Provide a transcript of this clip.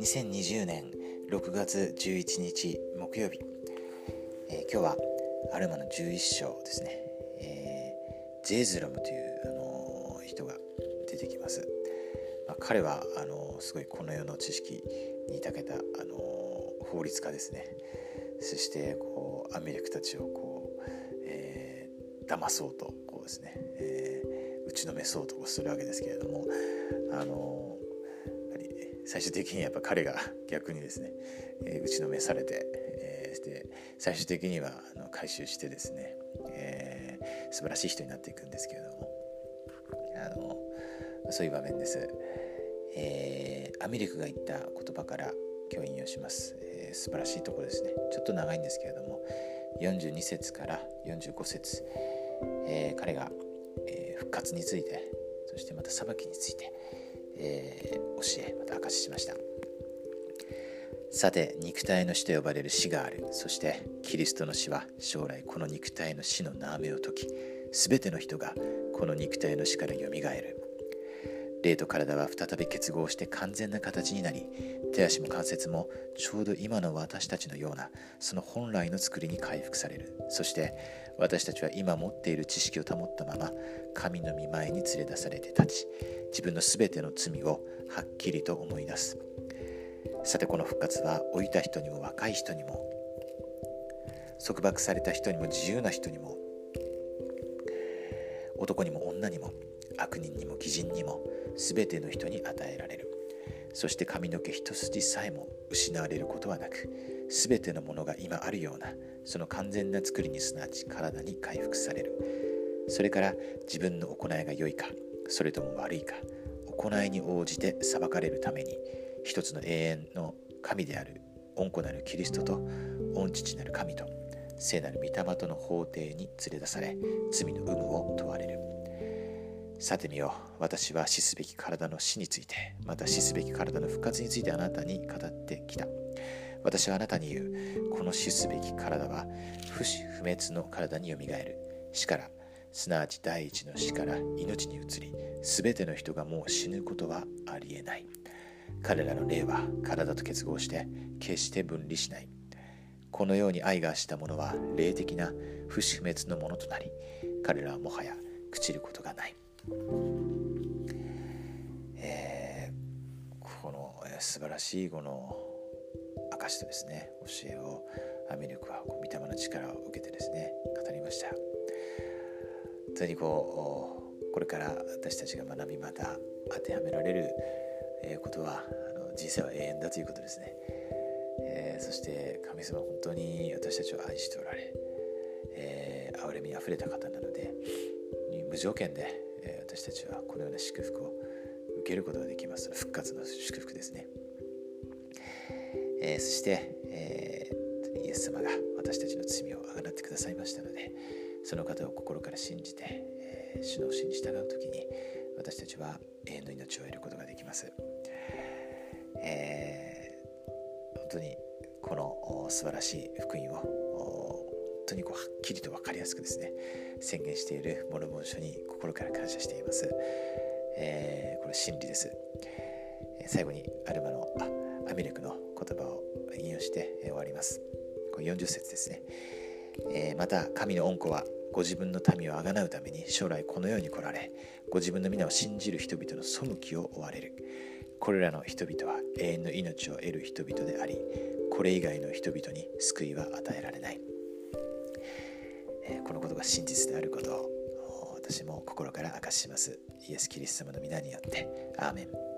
2020年6月11日木曜日、えー、今日はアルマの11章ですね、えー、ジェイズロムという、あのー、人が出てきます、まあ、彼はあのすごいこの世の知識に長けた、あの法律家ですね。そしてこうアメリカたちをこう、騙そうとこうですね、えー、打ちのめそうとするわけですけれどもあの最終的にやっぱ彼が逆にですね、えー、打ちのめされて、えー、で最終的にはあの回収してですね、えー、素晴らしい人になっていくんですけれどもあのそういう場面です、えー、アミリクが言った言葉から今日引用します、えー、素晴らしいところですね。ちょっと長いんですけれども42節から45節、えー、彼が、えー、復活についてそしてまた裁きについてえー、教えまた証ししました。さて肉体の死と呼ばれる死がある。そしてキリストの死は将来この肉体の死の縄目を解き全ての人がこの肉体の死からよみがえる。霊と体は再び結合して完全な形になり手足も関節もちょうど今の私たちのようなその本来の作りに回復される。そして私たちは今持っている知識を保ったまま神の御前に連れ出されて立ち自分の全ての罪をはっきりと思い出す。さてこの復活は老いた人にも若い人にも束縛された人にも自由な人にも男にも女にも悪人にも偽人にも全ての人に与えられる。そして髪の毛一筋さえも失われることはなく全てのものが今あるようなその完全な作りにすなわち体に回復される。それから自分の行いが良いかそれとも悪いか行いに応じて裁かれるために一つの永遠の神である恩子なるキリストと恩父なる神と聖なる御霊との法廷に連れ出され罪の有無を問われる。さてみよう。私は死すべき体の死についてまた死すべき体の復活についてあなたに語ってきた。私はあなたに言う。この死すべき体は不死不滅の体によみがえる。死からすなわち第一の死から命に移り全ての人がもう死ぬことはありえない。彼らの霊は体と結合して決して分離しない。このように愛がした者は霊的な不死不滅のものとなり彼らはもはや朽ちることがない、えー、この、えー、素晴らしいこの証とですね教えをアメリカは御霊の力を受けてですね語りました。本当にこうこれから私たちが学びまた当てはめられることはあの人生は永遠だということですね、えー、そして神様は本当に私たちを愛しておられ、えー、憐れみにあふれた方なので無条件で、え、私たちはこのような祝福を受けることができます。復活の祝福ですね、え、そして、え、イエス様が私たちの罪をあがなってくださいましたのでその方を心から信じて、えー、主の教えに従う時に私たちは永遠の命を得ることができます、えー、本当にこの素晴らしい福音を当にこうはっきりと分かりやすくですね宣言しているモルモン書に心から感謝しています、えー、これ真理です、最後にアルマのアミレクの言葉を引用して終わります。これ40節ですね。えー、また神の恩子はご自分の民をあがなうために将来この世に来られご自分の皆を信じる人々の背きを追われる。これらの人々は永遠の命を得る人々でありこれ以外の人々に救いは与えられない、え、このことが真実であることを私も心から明かします。イエス・キリスト様の皆によって。アーメン。